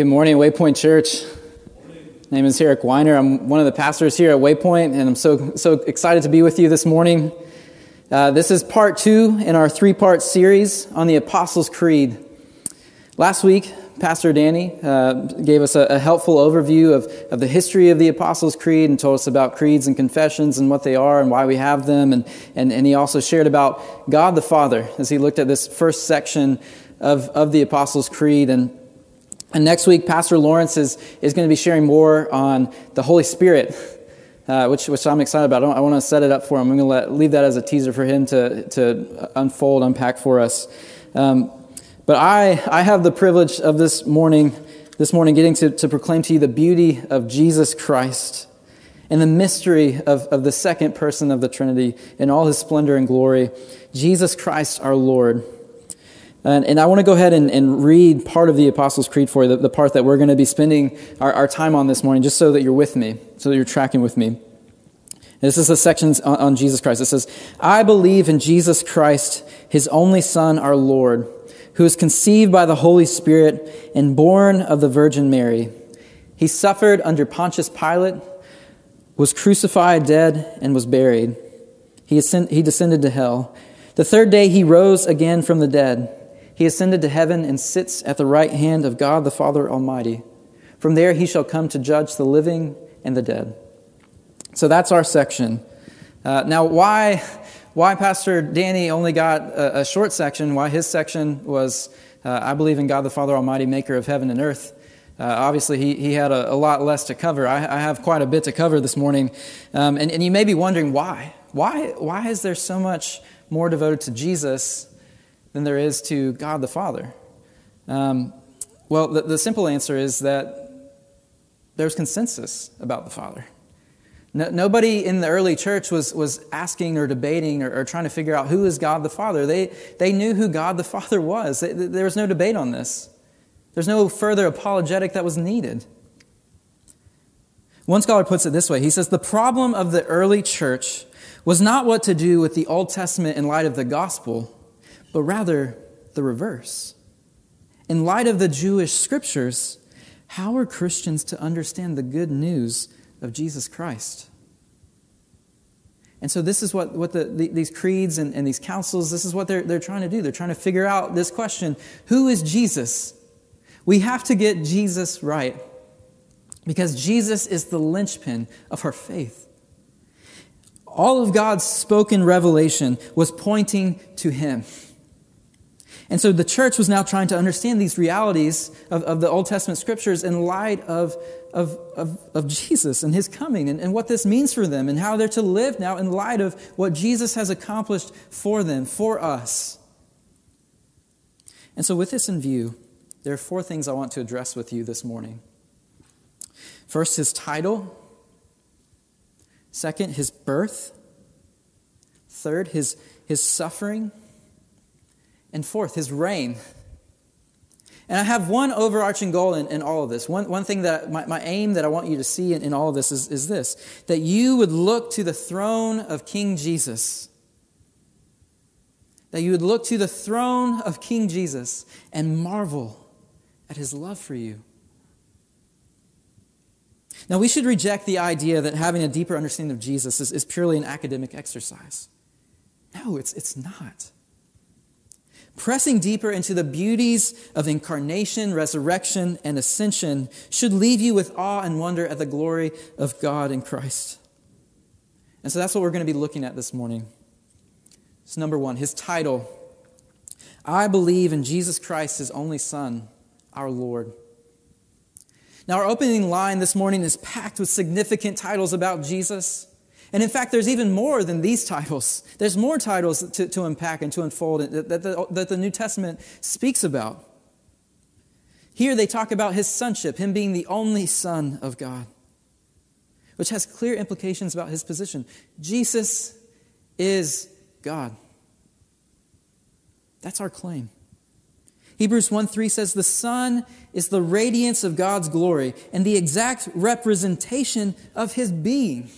Good morning, Waypoint Church. My name is Eric Weiner. I'm one of the pastors here at Waypoint, and I'm so, so excited to be with you this morning. Uh, this is part two in our three part series on the Apostles' Creed. Last week, Pastor Danny uh, gave us a, a, helpful overview of, of the history of the Apostles' Creed and told us about creeds and confessions and what they are and why we have them. And, and, and he also shared about God the Father as he looked at this first section of, of the Apostles' Creed. And and next week, Pastor Lawrence is, is going to be sharing more on the Holy Spirit, uh, which, which I'm excited about. I, I want to set it up for him. I'm going to let, leave that as a teaser for him to, to unfold, unpack for us. Um, but I, I have the privilege of this morning, this morning getting to, to proclaim to you the beauty of Jesus Christ and the mystery of, of the second person of the Trinity in all his splendor and glory. Jesus Christ, our Lord. And, and I want to go ahead and, and, read part of the Apostles' Creed for you, the, the part that we're going to be spending our, our, time on this morning, just so that you're with me, so that you're tracking with me. This is a section on, on Jesus Christ. It says, I believe in Jesus Christ, his only Son, our Lord, who was conceived by the Holy Spirit and born of the Virgin Mary. He suffered under Pontius Pilate, was crucified, dead, and was buried. He, ascend, he descended to hell. The third day he rose again from the dead. He ascended to heaven and sits at the right hand of God the Father Almighty. From there he shall come to judge the living and the dead. So that's our section. Uh, now, why, why Pastor Danny only got a, a short section, why his section was, uh, I believe in God the Father Almighty, maker of heaven and earth. Uh, obviously, he, he had a, a, lot less to cover. I, I, have quite a bit to cover this morning. Um, and, and you may be wondering why. Why, why is there so much more devoted to Jesus than there is to God the Father? Um, well, the, the, simple answer is that there's consensus about the Father. No, nobody in the early church was, was asking or debating or, or, trying to figure out who is God the Father. They, they knew who God the Father was. There was no debate on this. There's no further apologetic that was needed. One scholar puts it this way he says, The problem of the early church was not what to do with the Old Testament in light of the gospel but rather the reverse. In light of the Jewish scriptures, how are Christians to understand the good news of Jesus Christ? And so, this is what, what the, the, these creeds and, and these councils, this is what they're, they're trying to do. They're trying to figure out this question Who is Jesus? We have to get Jesus right because Jesus is the linchpin of our faith. All of God's spoken revelation was pointing to Him. And so the church was now trying to understand these realities of, of the Old Testament scriptures in light of, of, of, of Jesus and his coming and, and what this means for them and how they're to live now in light of what Jesus has accomplished for them, for us. And so, with this in view, there are four things I want to address with you this morning. First, his title. Second, his birth. Third, his, his suffering. And fourth, his reign. And I have one overarching goal in, in all of this. One, one thing that my, my aim that I want you to see in, in all of this is, is this that you would look to the throne of King Jesus. That you would look to the throne of King Jesus and marvel at his love for you. Now, we should reject the idea that having a deeper understanding of Jesus is, is purely an academic exercise. No, it's, it's not. Pressing deeper into the beauties of incarnation, resurrection, and ascension should leave you with awe and wonder at the glory of God in Christ. And so that's what we're going to be looking at this morning. So, number one, his title I believe in Jesus Christ, his only Son, our Lord. Now, our opening line this morning is packed with significant titles about Jesus. And in fact, there's even more than these titles. There's more titles to, to unpack and to unfold that, that, the, that the New Testament speaks about. Here they talk about his sonship, him being the only Son of God, which has clear implications about his position. Jesus is God. That's our claim. Hebrews 1 3 says, The Son is the radiance of God's glory and the exact representation of his being.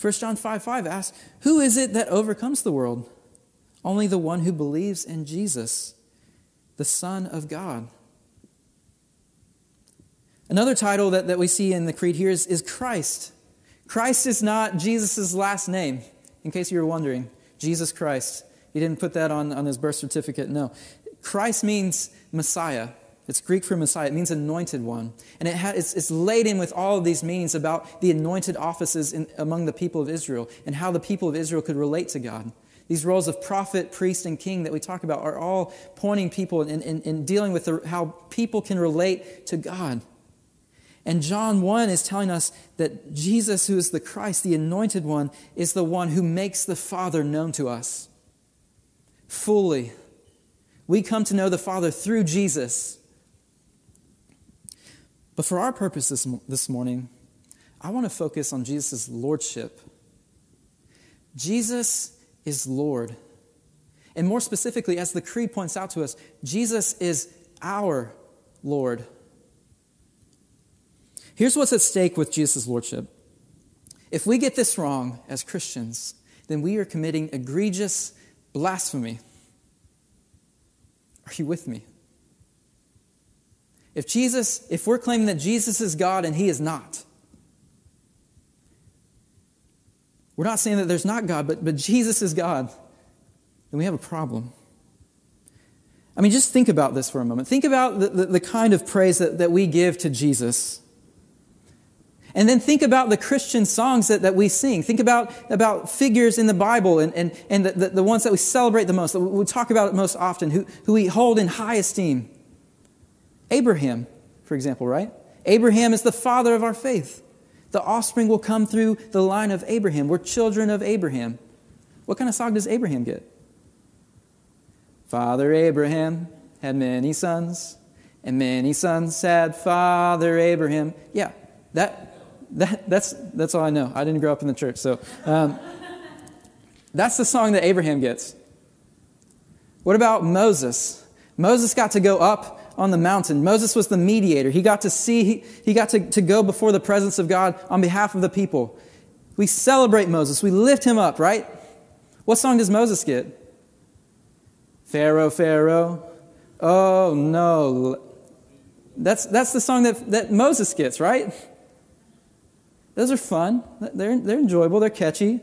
1 John 5 5 asks, Who is it that overcomes the world? Only the one who believes in Jesus, the Son of God. Another title that, that we see in the creed here is, is Christ. Christ is not Jesus' last name, in case you were wondering. Jesus Christ. He didn't put that on, on his birth certificate. No. Christ means Messiah. It's Greek for Messiah. It means anointed one. And it ha- it's, it's laden with all of these meanings about the anointed offices in, among the people of Israel and how the people of Israel could relate to God. These roles of prophet, priest, and king that we talk about are all pointing people and, and dealing with the, how people can relate to God. And John 1 is telling us that Jesus, who is the Christ, the anointed one, is the one who makes the Father known to us fully. We come to know the Father through Jesus. But for our purpose this, this morning, I want to focus on Jesus' lordship. Jesus is Lord. And more specifically, as the Creed points out to us, Jesus is our Lord. Here's what's at stake with Jesus' lordship. If we get this wrong as Christians, then we are committing egregious blasphemy. Are you with me? If Jesus, if we're claiming that Jesus is God and he is not, we're not saying that there's not God, but, but Jesus is God, then we have a problem. I mean, just think about this for a moment. Think about the, the, the kind of praise that, that we give to Jesus. And then think about the Christian songs that, that we sing. Think about, about figures in the Bible and, and, and the, the, the ones that we celebrate the most, that we talk about most often, who, who we hold in high esteem. Abraham, for example, right? Abraham is the father of our faith. The offspring will come through the line of Abraham. We're children of Abraham. What kind of song does Abraham get? Father Abraham had many sons, and many sons had Father Abraham. Yeah, that, that, that's, that's all I know. I didn't grow up in the church. So um, that's the song that Abraham gets. What about Moses? Moses got to go up on the mountain. Moses was the mediator. He got to see, he, he got to, to go before the presence of God on behalf of the people. We celebrate Moses. We lift him up, right? What song does Moses get? Pharaoh, Pharaoh. Oh no. That's, that's the song that, that Moses gets, right? Those are fun, they're, they're enjoyable, they're catchy.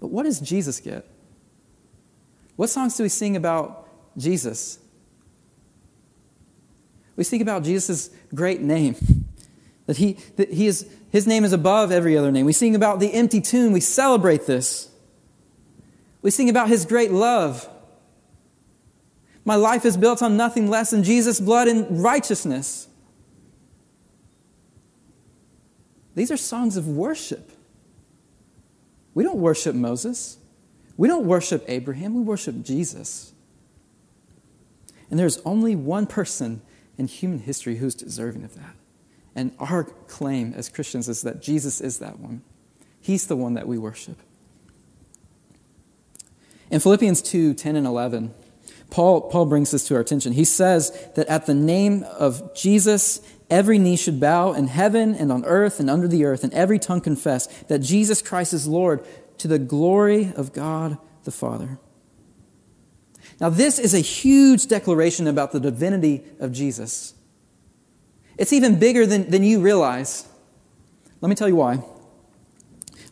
But what does Jesus get? What songs do we sing about Jesus? We sing about Jesus' great name. That he, that he is, his name is above every other name. We sing about the empty tomb. We celebrate this. We sing about his great love. My life is built on nothing less than Jesus' blood and righteousness. These are songs of worship. We don't worship Moses. We don't worship Abraham. We worship Jesus. And there's only one person in human history who's deserving of that. And our claim as Christians is that Jesus is that one. He's the one that we worship. In Philippians 2 10 and 11, Paul, Paul brings this to our attention. He says that at the name of Jesus, every knee should bow in heaven and on earth and under the earth, and every tongue confess that Jesus Christ is Lord to the glory of God the Father. Now, this is a huge declaration about the divinity of Jesus. It's even bigger than, than you realize. Let me tell you why.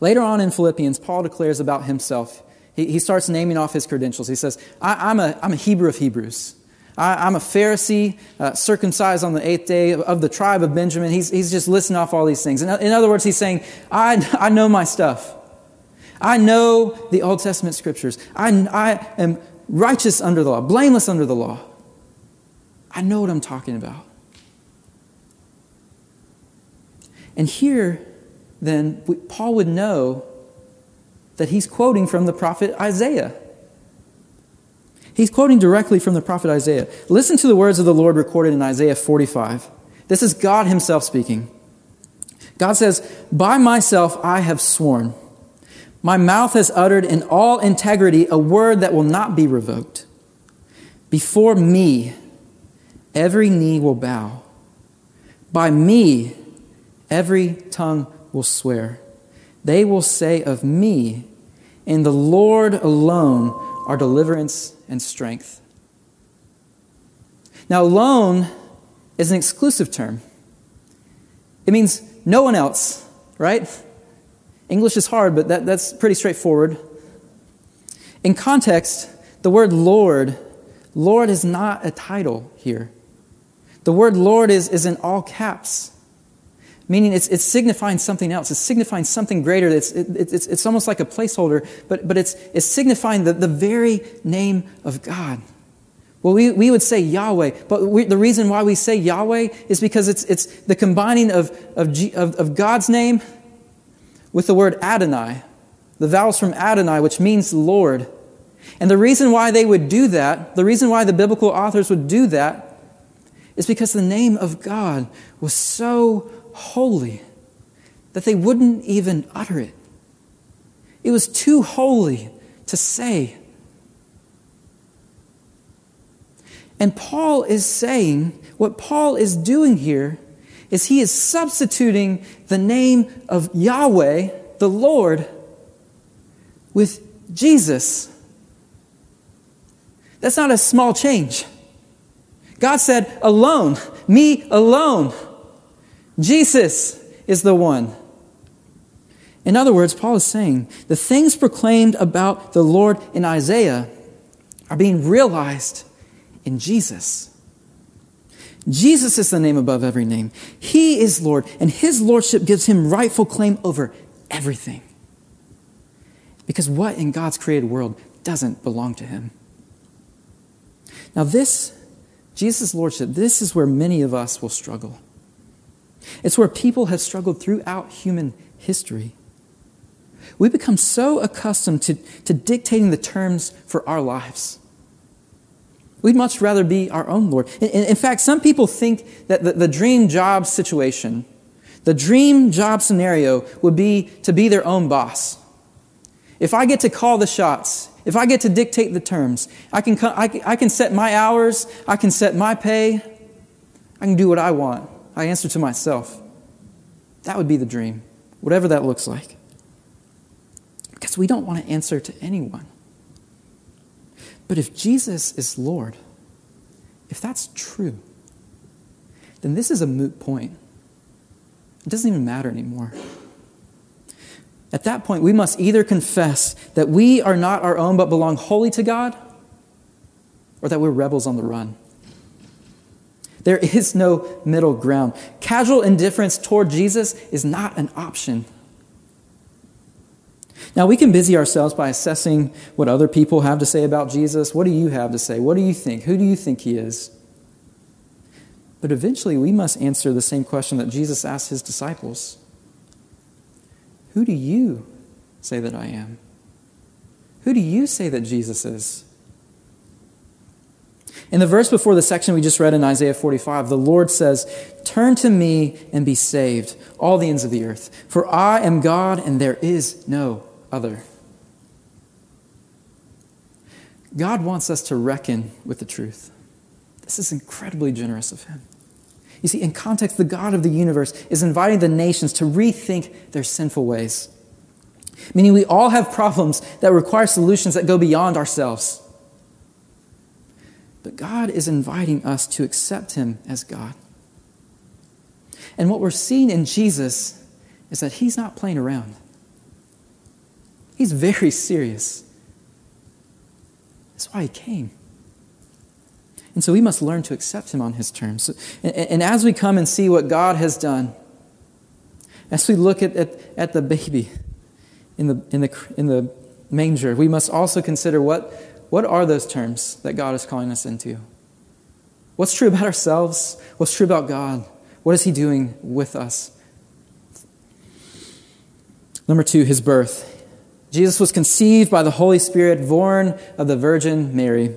Later on in Philippians, Paul declares about himself. He, he starts naming off his credentials. He says, I, am a, I'm a Hebrew of Hebrews. I, am a Pharisee, uh, circumcised on the eighth day of the tribe of Benjamin. He's, he's just listing off all these things. In, in other words, he's saying, I, I know my stuff. I know the Old Testament scriptures. I, I am righteous under the law, blameless under the law. I know what I'm talking about. And here, then, Paul would know that he's quoting from the prophet Isaiah. He's quoting directly from the prophet Isaiah. Listen to the words of the Lord recorded in Isaiah 45. This is God Himself speaking. God says, By myself I have sworn. My mouth has uttered in all integrity a word that will not be revoked. Before me, every knee will bow. By me, every tongue will swear. They will say of me, In the Lord alone are deliverance and strength. Now, alone is an exclusive term. It means no one else, right? English is hard, but that, that's pretty straightforward. In context, the word Lord, Lord is not a title here. The word Lord is, is in all caps, meaning it's, it's signifying something else. It's signifying something greater. It's, it, it's, it's almost like a placeholder, but, but it's, it's signifying the, the very name of God. Well, we, we would say Yahweh, but we, the reason why we say Yahweh is because it's, it's the combining of, of, G, of, of God's name with the word Adonai, the vowels from Adonai, which means Lord. And the reason why they would do that, the reason why the biblical authors would do that, is because the name of God was so holy that they wouldn't even utter it. It was too holy to say. And Paul is saying, what Paul is doing here is he is substituting the name of Yahweh, the Lord, with Jesus. That's not a small change. God said, alone, me alone. Jesus is the one. In other words, Paul is saying the things proclaimed about the Lord in Isaiah are being realized in Jesus. Jesus is the name above every name. He is Lord, and his lordship gives him rightful claim over everything. Because what in God's created world doesn't belong to him? Now, this, Jesus' lordship, this is where many of us will struggle. It's where people have struggled throughout human history. We become so accustomed to, to dictating the terms for our lives. We'd much rather be our own Lord. In, in fact, some people think that the, the dream job situation, the dream job scenario, would be to be their own boss. If I get to call the shots, if I get to dictate the terms, I can, I, I can set my hours, I can set my pay, I can do what I want. I answer to myself. That would be the dream, whatever that looks like. Because we don't want to answer to anyone. But if Jesus is Lord, if that's true, then this is a moot point. It doesn't even matter anymore. At that point, we must either confess that we are not our own but belong wholly to God, or that we're rebels on the run. There is no middle ground. Casual indifference toward Jesus is not an option. Now, we can busy ourselves by assessing what other people have to say about Jesus. What do you have to say? What do you think? Who do you think he is? But eventually, we must answer the same question that Jesus asked his disciples Who do you say that I am? Who do you say that Jesus is? In the verse before the section we just read in Isaiah 45, the Lord says, Turn to me and be saved, all the ends of the earth, for I am God and there is no other. God wants us to reckon with the truth. This is incredibly generous of Him. You see, in context, the God of the universe is inviting the nations to rethink their sinful ways. Meaning, we all have problems that require solutions that go beyond ourselves. But God is inviting us to accept Him as God. And what we're seeing in Jesus is that He's not playing around. He's very serious. That's why he came. And so we must learn to accept him on his terms. And, as we come and see what God has done, as we look at, at, at the baby in the, in, the, in the manger, we must also consider what, what are those terms that God is calling us into? What's true about ourselves? What's true about God? What is He doing with us? Number two, His birth. Jesus was conceived by the Holy Spirit, born of the Virgin Mary.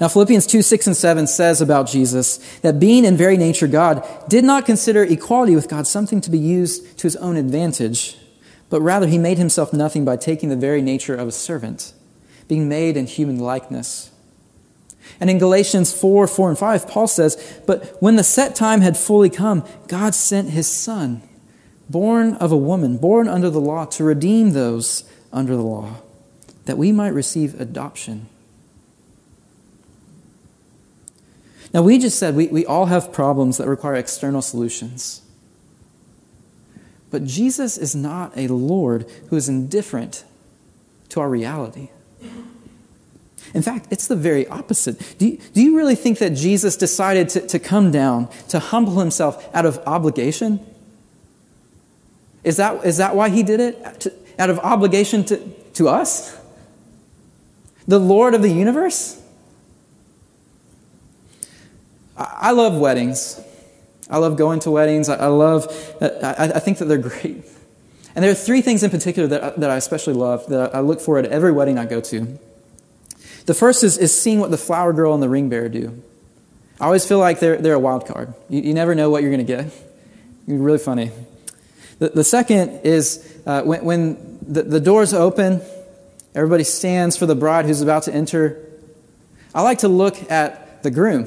Now, Philippians 2 6 and 7 says about Jesus that being in very nature God, did not consider equality with God something to be used to his own advantage, but rather he made himself nothing by taking the very nature of a servant, being made in human likeness. And in Galatians 4 4 and 5, Paul says, But when the set time had fully come, God sent his Son born of a woman, born under the law, to redeem those under the law, that we might receive adoption. Now, we just said we, we all have problems that require external solutions. But Jesus is not a Lord who is indifferent to our reality. In fact, it's the very opposite. Do you, do you really think that Jesus decided to, to come down, to humble himself out of obligation? Is that, is that why he did it? Out of obligation to, to us? The Lord of the universe? I, love weddings. I love going to weddings. I, love, I, I think that they're great. And there are three things in particular that, that I especially love that I look for at every wedding I go to. The first is, is seeing what the flower girl and the ring bearer do. I always feel like they're, they're a wild card. You, you never know what you're going to get. It's really funny. The, the second is uh, when, when the, the doors open, everybody stands for the bride who's about to enter. I like to look at the groom.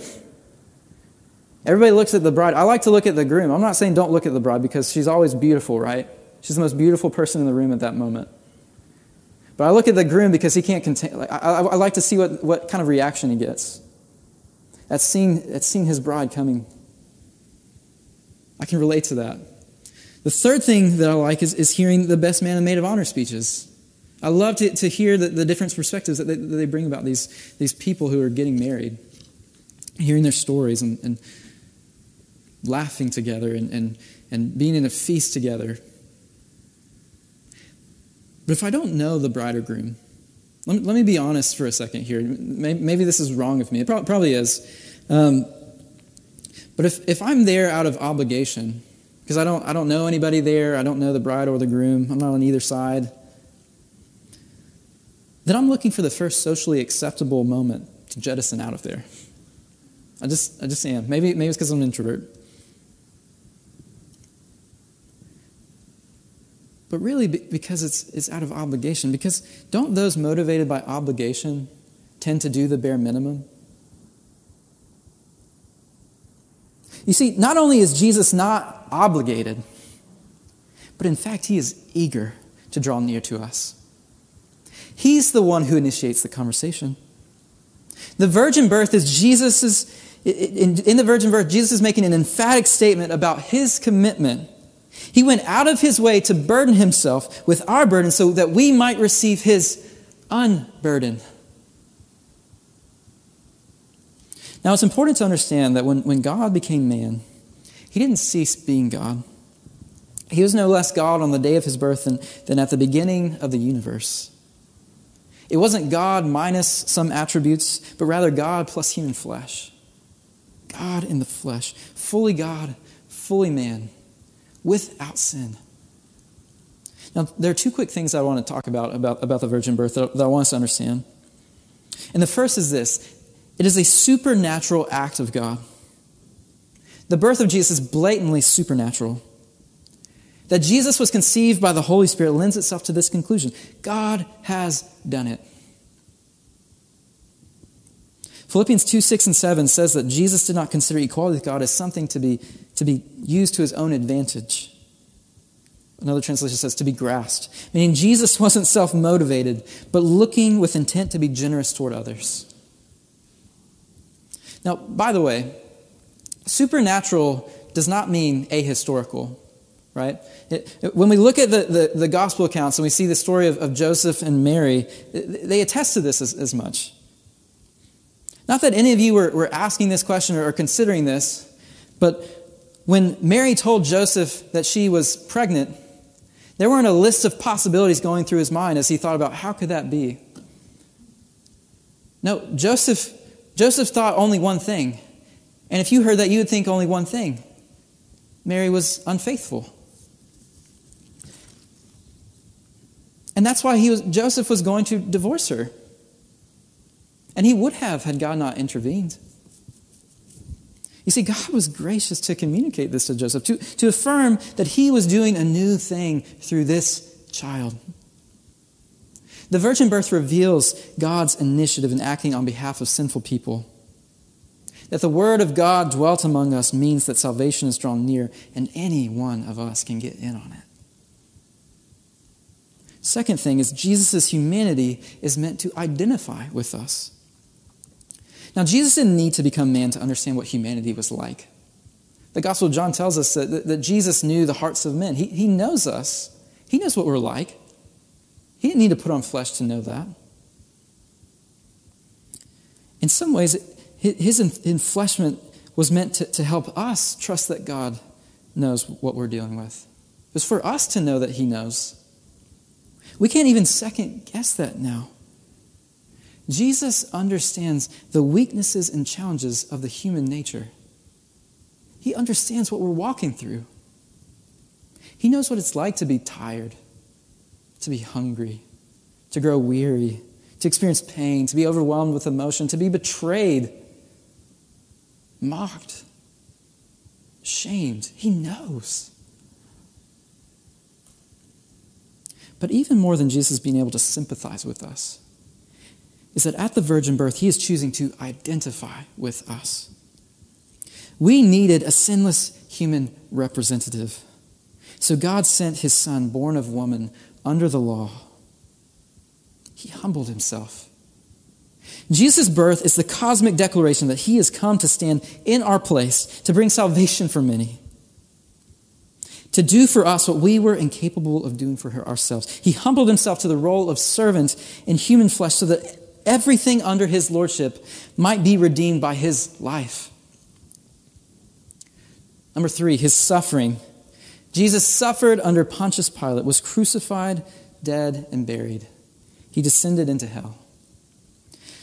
Everybody looks at the bride. I like to look at the groom. I'm not saying don't look at the bride because she's always beautiful, right? She's the most beautiful person in the room at that moment. But I look at the groom because he can't contain. I, I, I, like to see what, what kind of reaction he gets. At seeing, at seeing his bride coming. I can relate to that. The third thing that I like is, is hearing the best man and maid of honor speeches. I love to, to hear the, the different perspectives that they, that they bring about these, these people who are getting married, hearing their stories and, and laughing together and, and, and being in a feast together. But if I don't know the bride or groom, let me, let me be honest for a second here. Maybe, maybe this is wrong of me. It pro- probably is. Um, but if, if I'm there out of obligation, because I don't, I don't know anybody there, I don't know the bride or the groom, I'm not on either side, then I'm looking for the first socially acceptable moment to jettison out of there. I just, I just am. Maybe, maybe it's because I'm an introvert. but really because it's, it's out of obligation. Because don't those motivated by obligation tend to do the bare minimum? You see, not only is Jesus not obligated, but in fact, he is eager to draw near to us. He's the one who initiates the conversation. The virgin birth is Jesus's, in, in the virgin birth, Jesus is making an emphatic statement about his commitment he went out of his way to burden himself with our burden so that we might receive his unburden. Now, it's important to understand that when, when God became man, he didn't cease being God. He was no less God on the day of his birth than, than at the beginning of the universe. It wasn't God minus some attributes, but rather God plus human flesh. God in the flesh, fully God, fully man without sin. Now, there are two quick things I want to talk about about, about the virgin birth that, that I want us to understand. And the first is this it is a supernatural act of God. The birth of Jesus is blatantly supernatural. That Jesus was conceived by the Holy Spirit lends itself to this conclusion God has done it. Philippians 2 6 and 7 says that Jesus did not consider equality with God as something to be, to be used to his own advantage. Another translation says to be grasped, meaning Jesus wasn't self motivated, but looking with intent to be generous toward others. Now, by the way, supernatural does not mean ahistorical, right? It, it, when we look at the, the, the, gospel accounts and we see the story of, of Joseph and Mary, they attest to this as, as much. Not that any of you were, were asking this question or considering this, but when Mary told Joseph that she was pregnant, there weren't a list of possibilities going through his mind as he thought about how could that be. No, Joseph, Joseph thought only one thing. And if you heard that, you would think only one thing Mary was unfaithful. And that's why he was, Joseph was going to divorce her. And he would have had God not intervened. You see, God was gracious to communicate this to Joseph, to, to affirm that he was doing a new thing through this child. The virgin birth reveals God's initiative in acting on behalf of sinful people. That the word of God dwelt among us means that salvation is drawn near, and any one of us can get in on it. Second thing is, Jesus' humanity is meant to identify with us. Now, Jesus didn't need to become man to understand what humanity was like. The Gospel of John tells us that, that Jesus knew the hearts of men. He, he knows us, He knows what we're like. He didn't need to put on flesh to know that. In some ways, his enfleshment was meant to, to help us trust that God knows what we're dealing with. It was for us to know that He knows. We can't even second guess that now. Jesus understands the weaknesses and challenges of the human nature. He understands what we're walking through. He knows what it's like to be tired, to be hungry, to grow weary, to experience pain, to be overwhelmed with emotion, to be betrayed, mocked, shamed. He knows. But even more than Jesus being able to sympathize with us, is that at the virgin birth, he is choosing to identify with us. We needed a sinless human representative. So God sent his son, born of woman, under the law. He humbled himself. Jesus' birth is the cosmic declaration that he has come to stand in our place to bring salvation for many, to do for us what we were incapable of doing for ourselves. He humbled himself to the role of servant in human flesh so that everything under his lordship might be redeemed by his life. Number three, his suffering. Jesus suffered under Pontius Pilate, was crucified, dead, and buried. He descended into hell.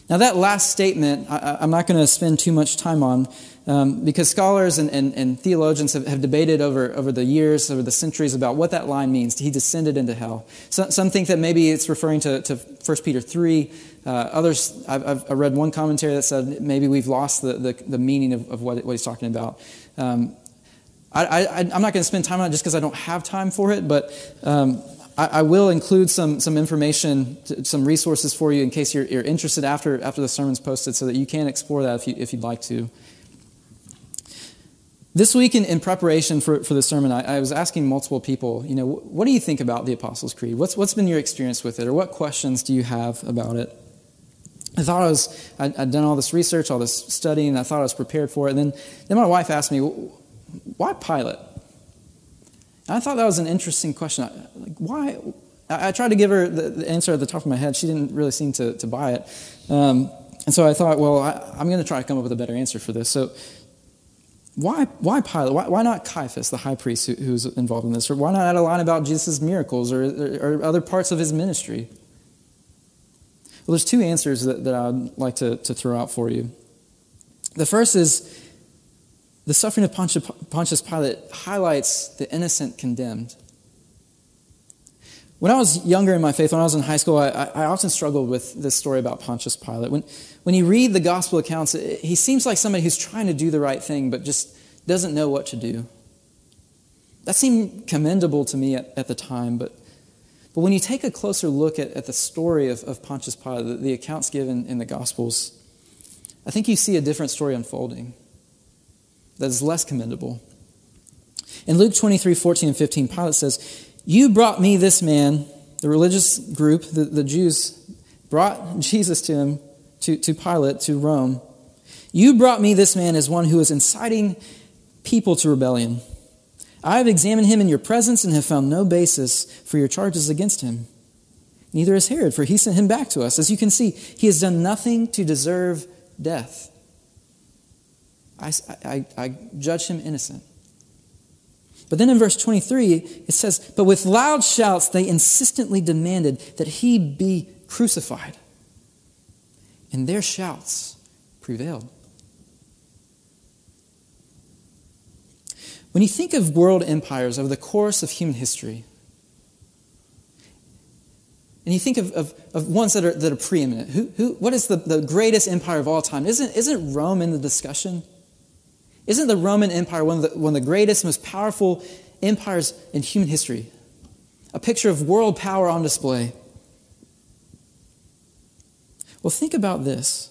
Now, that last statement, I, am not going to spend too much time on um, because scholars and, and, and theologians have, have, debated over, over the years, over the centuries, about what that line means. He descended into hell. So, some think that maybe it's referring to, to 1 Peter 3. Uh, others, I've, I've, read one commentary that said maybe we've lost the, the, the meaning of, of what, what he's talking about. Um, I, am not going to spend time on it just because I don't have time for it, but um, I, I, will include some, some information, some resources for you in case you're, you're, interested after, after the sermon's posted so that you can explore that if, you, if you'd like to. This week, in, in preparation for, for the sermon, I, I, was asking multiple people, you know, what do you think about the Apostles' Creed? What's, what's been your experience with it, or what questions do you have about it? I thought I was, I'd, I'd done all this research, all this studying, I thought I was prepared for it. And then, then my wife asked me, why Pilate? I thought that was an interesting question. Like, why? I, tried to give her the, the, answer at the top of my head. She didn't really seem to, to buy it. Um, and so I thought, well, I, am going to try to come up with a better answer for this. So, why, why Pilate? Why, why not Caiaphas, the high priest who, who's involved in this? Or why not add a line about Jesus' miracles or, or, or other parts of his ministry? Well, there's two answers that, that I'd like to, to throw out for you. The first is the suffering of Pontius Pilate highlights the innocent condemned. When I was younger in my faith, when I was in high school, I, I often struggled with this story about Pontius Pilate. When, when you read the gospel accounts, he seems like somebody who's trying to do the right thing, but just doesn't know what to do. That seemed commendable to me at, at the time, but, but when you take a closer look at, at the story of, of Pontius Pilate, the, the accounts given in the gospels, I think you see a different story unfolding that is less commendable. In Luke 23 14 and 15, Pilate says, You brought me this man, the religious group, the, the Jews, brought Jesus to him, to, to Pilate, to Rome. You brought me this man as one who is inciting people to rebellion. I have examined him in your presence and have found no basis for your charges against him. Neither has Herod, for he sent him back to us. As you can see, he has done nothing to deserve death. I, I, I judge him innocent. But then in verse 23, it says, But with loud shouts they insistently demanded that he be crucified. And their shouts prevailed. When you think of world empires over the course of human history, and you think of, of, of ones that are, that are preeminent, who, who, what is the, the greatest empire of all time? Isn't, isn't Rome in the discussion? Isn't the Roman Empire one of the, one of the greatest, most powerful empires in human history? A picture of world power on display. Well, think about this.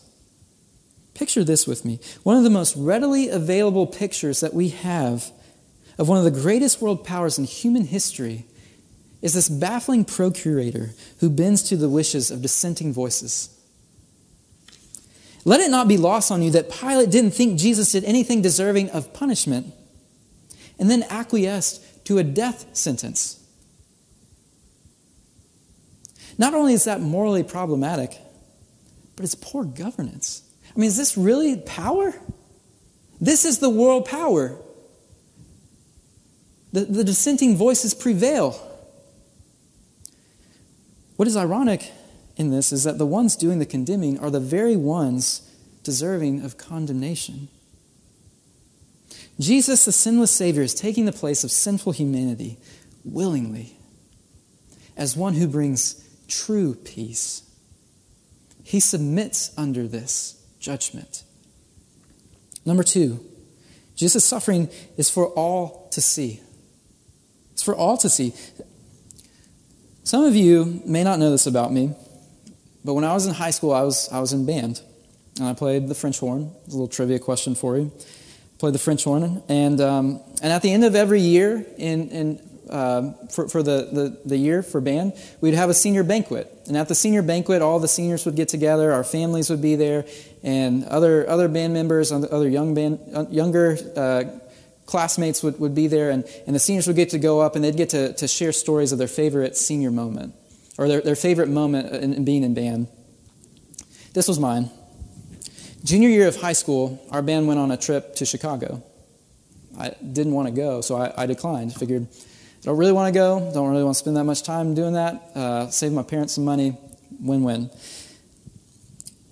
Picture this with me. One of the most readily available pictures that we have of one of the greatest world powers in human history is this baffling procurator who bends to the wishes of dissenting voices. Let it not be lost on you that Pilate didn't think Jesus did anything deserving of punishment and then acquiesced to a death sentence. Not only is that morally problematic, but it's poor governance. I mean, is this really power? This is the world power. The, the dissenting voices prevail. What is ironic in this is that the ones doing the condemning are the very ones deserving of condemnation. Jesus, the sinless Savior, is taking the place of sinful humanity willingly as one who brings true peace. He submits under this judgment. Number two, Jesus' suffering is for all to see. It's for all to see. Some of you may not know this about me, but when I was in high school, I was, I was in band. And I played the French horn. It's a little trivia question for you. Played the French horn. And, um, and at the end of every year in, in uh, for, for the, the, the year for band, we'd have a senior banquet. And at the senior banquet, all the seniors would get together, our families would be there, and other, other band members, other young band, uh, younger uh, classmates would, would be there, and, and the seniors would get to go up and they'd get to, to share stories of their favorite senior moment or their, their favorite moment in, in being in band. This was mine. Junior year of high school, our band went on a trip to Chicago. I didn't want to go, so I, I declined. Figured don't really want to go, don't really want to spend that much time doing that, uh, save my parents some money, win win.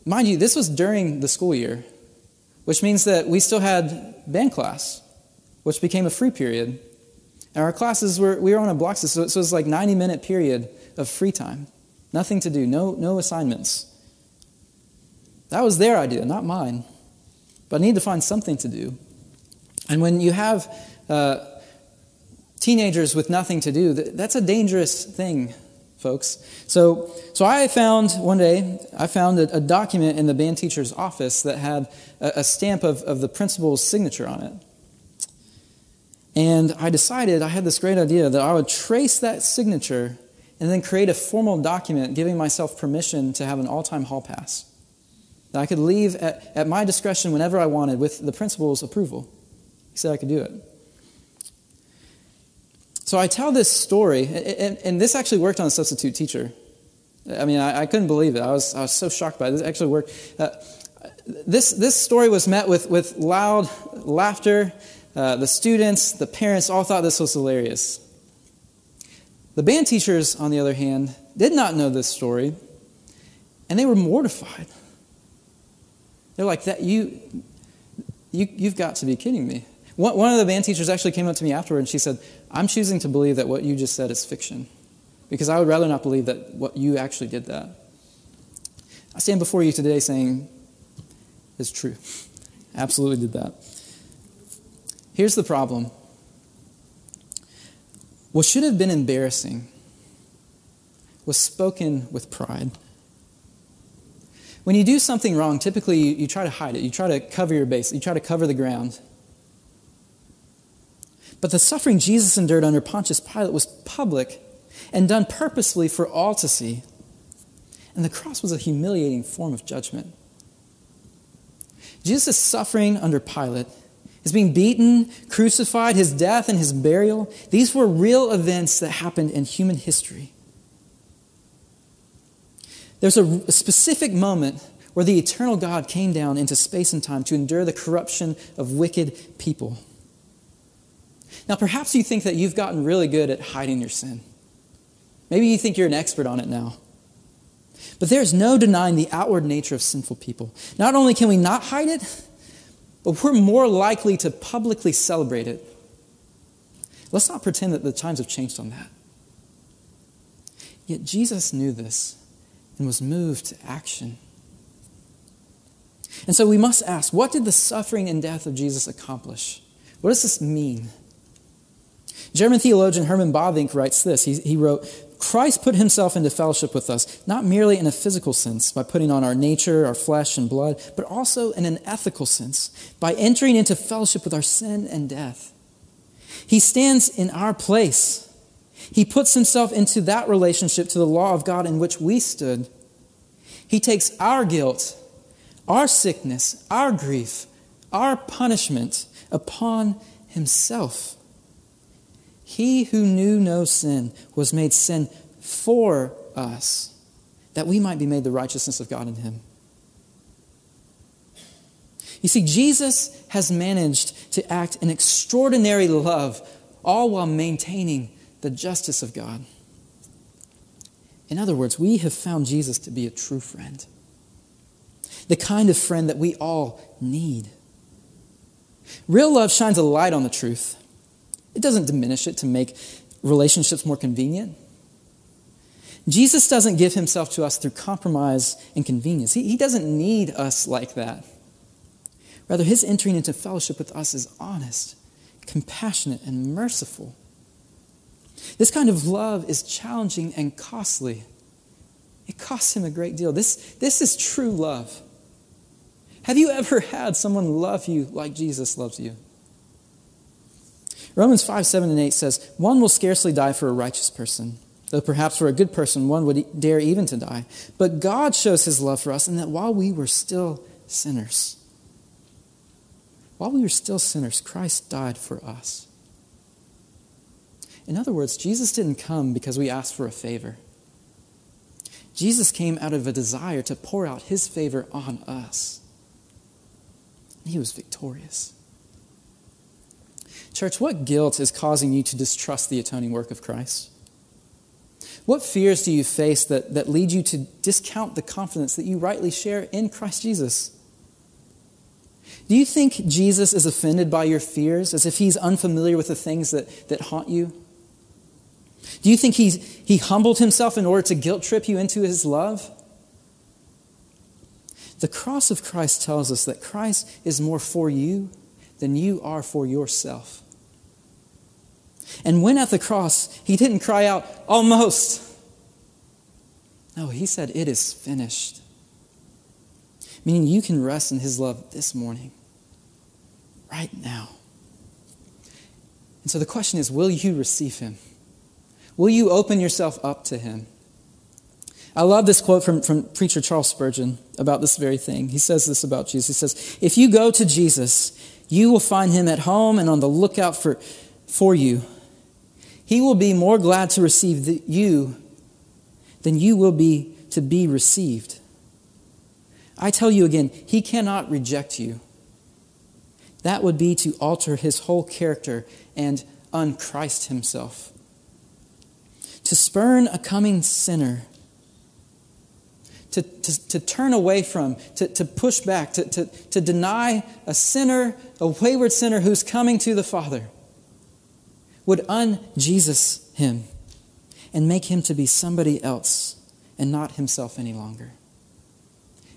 Mind you, this was during the school year, which means that we still had band class, which became a free period. And our classes were, we were on a block system, so it was like 90 minute period of free time. Nothing to do, no, no assignments. That was their idea, not mine. But I need to find something to do. And when you have uh, teenagers with nothing to do, that's a dangerous thing, folks. So, so I found one day, I found a, a document in the band teacher's office that had a, a stamp of, of the principal's signature on it. And I decided, I had this great idea that I would trace that signature and then create a formal document giving myself permission to have an all time hall pass. That I could leave at, at my discretion whenever I wanted with the principal's approval. He said I could do it. So I tell this story, and, and this actually worked on a substitute teacher. I mean, I, I, couldn't believe it. I was, I was so shocked by it. This actually worked. Uh, this, this story was met with, with loud laughter. Uh, the students, the parents all thought this was hilarious. The band teachers, on the other hand, did not know this story, and they were mortified. They're like, that you, you, you've got to be kidding me. One of the band teachers actually came up to me afterward and she said, I'm choosing to believe that what you just said is fiction because I would rather not believe that what you actually did that. I stand before you today saying it's true. Absolutely did that. Here's the problem what should have been embarrassing was spoken with pride. When you do something wrong, typically you, you try to hide it, you try to cover your base, you try to cover the ground. But the suffering Jesus endured under Pontius Pilate was public and done purposely for all to see. And the cross was a humiliating form of judgment. Jesus' suffering under Pilate, his being beaten, crucified, his death, and his burial, these were real events that happened in human history. There's a, a specific moment where the eternal God came down into space and time to endure the corruption of wicked people. Now, perhaps you think that you've gotten really good at hiding your sin. Maybe you think you're an expert on it now. But there's no denying the outward nature of sinful people. Not only can we not hide it, but we're more likely to publicly celebrate it. Let's not pretend that the times have changed on that. Yet Jesus knew this and was moved to action. And so we must ask what did the suffering and death of Jesus accomplish? What does this mean? German theologian Herman Bavinck writes this. He, he wrote, Christ put himself into fellowship with us, not merely in a physical sense, by putting on our nature, our flesh and blood, but also in an ethical sense, by entering into fellowship with our sin and death. He stands in our place. He puts himself into that relationship to the law of God in which we stood. He takes our guilt, our sickness, our grief, our punishment upon himself. He who knew no sin was made sin for us, that we might be made the righteousness of God in him. You see, Jesus has managed to act in extraordinary love, all while maintaining the justice of God. In other words, we have found Jesus to be a true friend, the kind of friend that we all need. Real love shines a light on the truth. It doesn't diminish it to make relationships more convenient. Jesus doesn't give himself to us through compromise and convenience. He, he doesn't need us like that. Rather, his entering into fellowship with us is honest, compassionate, and merciful. This kind of love is challenging and costly. It costs him a great deal. This, this is true love. Have you ever had someone love you like Jesus loves you? Romans 5 7 and 8 says, One will scarcely die for a righteous person, though perhaps for a good person one would dare even to die. But God shows his love for us in that while we were still sinners, while we were still sinners, Christ died for us. In other words, Jesus didn't come because we asked for a favor. Jesus came out of a desire to pour out his favor on us. He was victorious. Church, what guilt is causing you to distrust the atoning work of Christ? What fears do you face that, that lead you to discount the confidence that you rightly share in Christ Jesus? Do you think Jesus is offended by your fears as if he's unfamiliar with the things that, that haunt you? Do you think he's, he humbled himself in order to guilt trip you into his love? The cross of Christ tells us that Christ is more for you than you are for yourself. And when at the cross, he didn't cry out, almost. No, he said, it is finished. Meaning you can rest in his love this morning, right now. And so the question is will you receive him? Will you open yourself up to him? I love this quote from, from preacher Charles Spurgeon about this very thing. He says this about Jesus. He says, If you go to Jesus, you will find him at home and on the lookout for, for you. He will be more glad to receive you than you will be to be received. I tell you again, he cannot reject you. That would be to alter his whole character and unchrist himself. To spurn a coming sinner to, to, to turn away from, to, to push back, to, to, to deny a sinner, a wayward sinner who's coming to the Father, would un-Jesus him and make him to be somebody else and not himself any longer.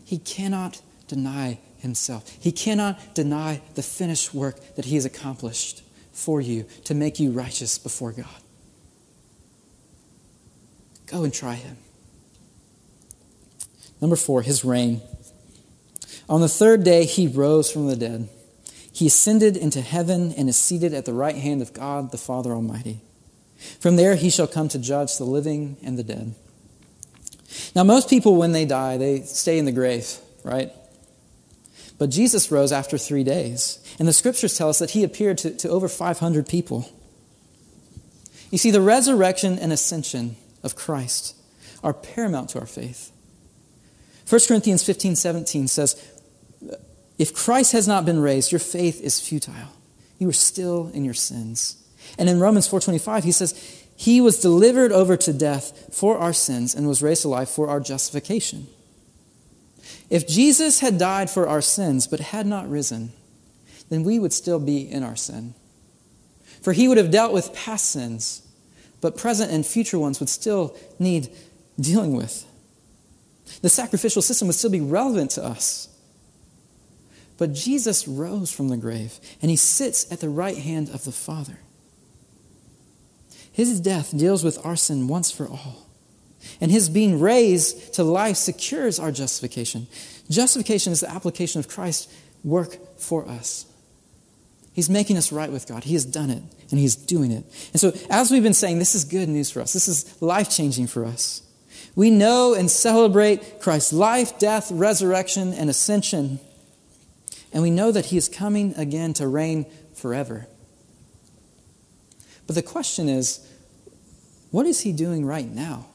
He cannot deny himself. He cannot deny the finished work that he has accomplished for you to make you righteous before God. Go and try him. Number four, his reign. On the third day, he rose from the dead. He ascended into heaven and is seated at the right hand of God the Father Almighty. From there, he shall come to judge the living and the dead. Now, most people, when they die, they stay in the grave, right? But Jesus rose after three days. And the scriptures tell us that he appeared to, to over 500 people. You see, the resurrection and ascension of Christ are paramount to our faith. 1 Corinthians 15 17 says, If Christ has not been raised, your faith is futile. You are still in your sins. And in Romans 4:25 he says, "He was delivered over to death for our sins and was raised alive for our justification." If Jesus had died for our sins but had not risen, then we would still be in our sin. For he would have dealt with past sins, but present and future ones would still need dealing with. The sacrificial system would still be relevant to us. But Jesus rose from the grave, and he sits at the right hand of the Father. His death deals with our sin once for all. And his being raised to life secures our justification. Justification is the application of Christ's work for us. He's making us right with God. He has done it, and he's doing it. And so, as we've been saying, this is good news for us. This is life changing for us. We know and celebrate Christ's life, death, resurrection, and ascension. And we know that he is coming again to reign forever. But the question is what is he doing right now?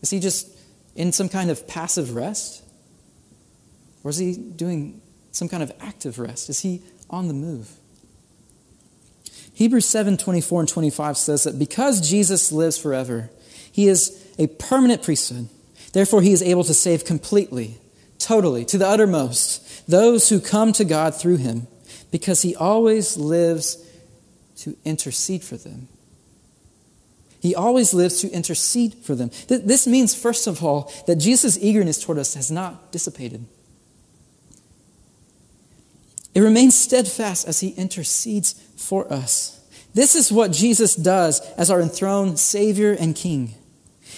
Is he just in some kind of passive rest? Or is he doing some kind of active rest? Is he on the move? Hebrews 7 24 and 25 says that because Jesus lives forever, he is a permanent priesthood. Therefore, he is able to save completely, totally, to the uttermost, those who come to God through him, because he always lives to intercede for them. He always lives to intercede for them. This means, first of all, that Jesus' eagerness toward us has not dissipated. It remains steadfast as he intercedes for us. This is what Jesus does as our enthroned Savior and King.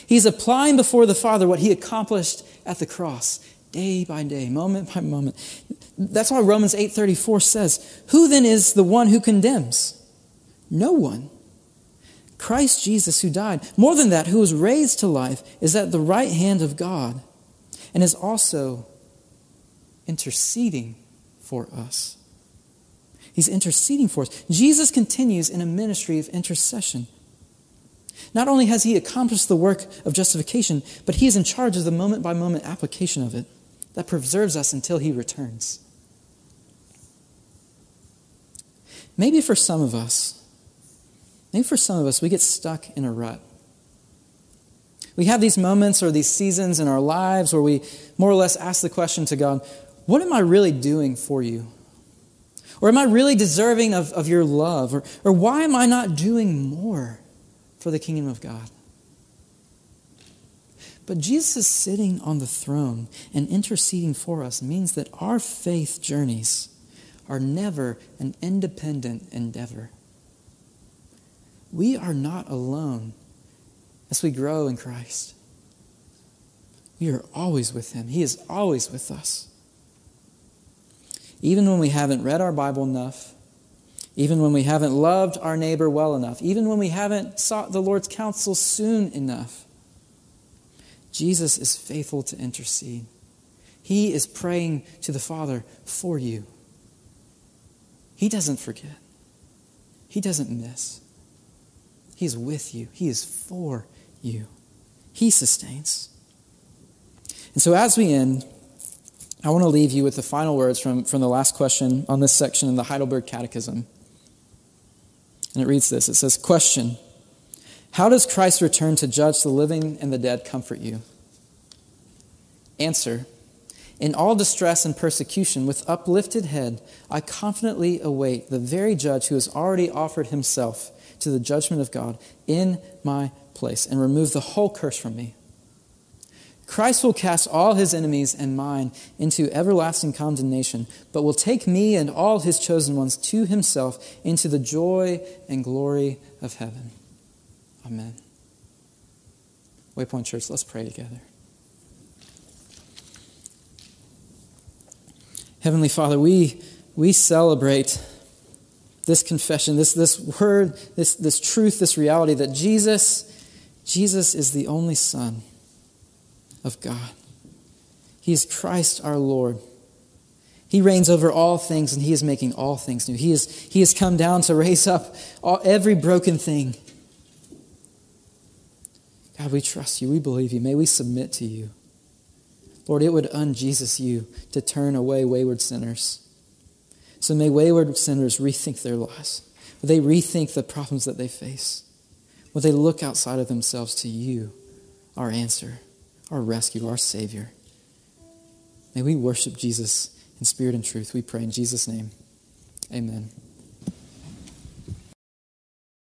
He's applying before the Father what he accomplished at the cross, day by day, moment by moment. That's why Romans 8:34 says, "Who then is the one who condemns? No one. Christ Jesus, who died, more than that, who was raised to life, is at the right hand of God and is also interceding for us. He's interceding for us. Jesus continues in a ministry of intercession. Not only has he accomplished the work of justification, but he is in charge of the moment by moment application of it that preserves us until he returns. Maybe for some of us, Maybe for some of us, we get stuck in a rut. We have these moments or these seasons in our lives where we more or less ask the question to God, What am I really doing for you? Or am I really deserving of, of your love? Or, or why am I not doing more for the kingdom of God? But Jesus sitting on the throne and interceding for us means that our faith journeys are never an independent endeavor we are not alone as we grow in Christ. We are always with Him, He is always with us. Even when we haven't read our Bible enough, even when we haven't loved our neighbor well enough, even when we haven't sought the Lord's counsel soon enough, Jesus is faithful to intercede. He is praying to the Father for you. He doesn't forget, He doesn't miss. He's with you, He is for you. He sustains. And so, as we end, I want to leave you with the final words from, from the last question on this section in the Heidelberg Catechism. And it reads this It says, Question How does Christ return to judge the living and the dead comfort you? Answer In all distress and persecution, with uplifted head, I confidently await the very judge who has already offered himself to the judgment of God in my place and remove the whole curse from me. Christ will cast all his enemies and mine into everlasting condemnation, but will take me and all his chosen ones to himself into the joy and glory of heaven. Amen. Waypoint Church, let's pray together. Heavenly Father, we, we celebrate this confession, this, this word, this, this truth, this reality that Jesus, Jesus is the only Son of God. He is Christ our Lord. He reigns over all things and he is making all things new. He, is, he has come down to raise up all, every broken thing. God, we trust you. We believe you. May we submit to you. Lord, it would un-Jesus you to turn away wayward sinners. So may wayward sinners rethink their lives. Would they rethink the problems that they face? Would they look outside of themselves to you, our answer, our rescue, our Savior? May we worship Jesus in spirit and truth. We pray in Jesus' name. Amen.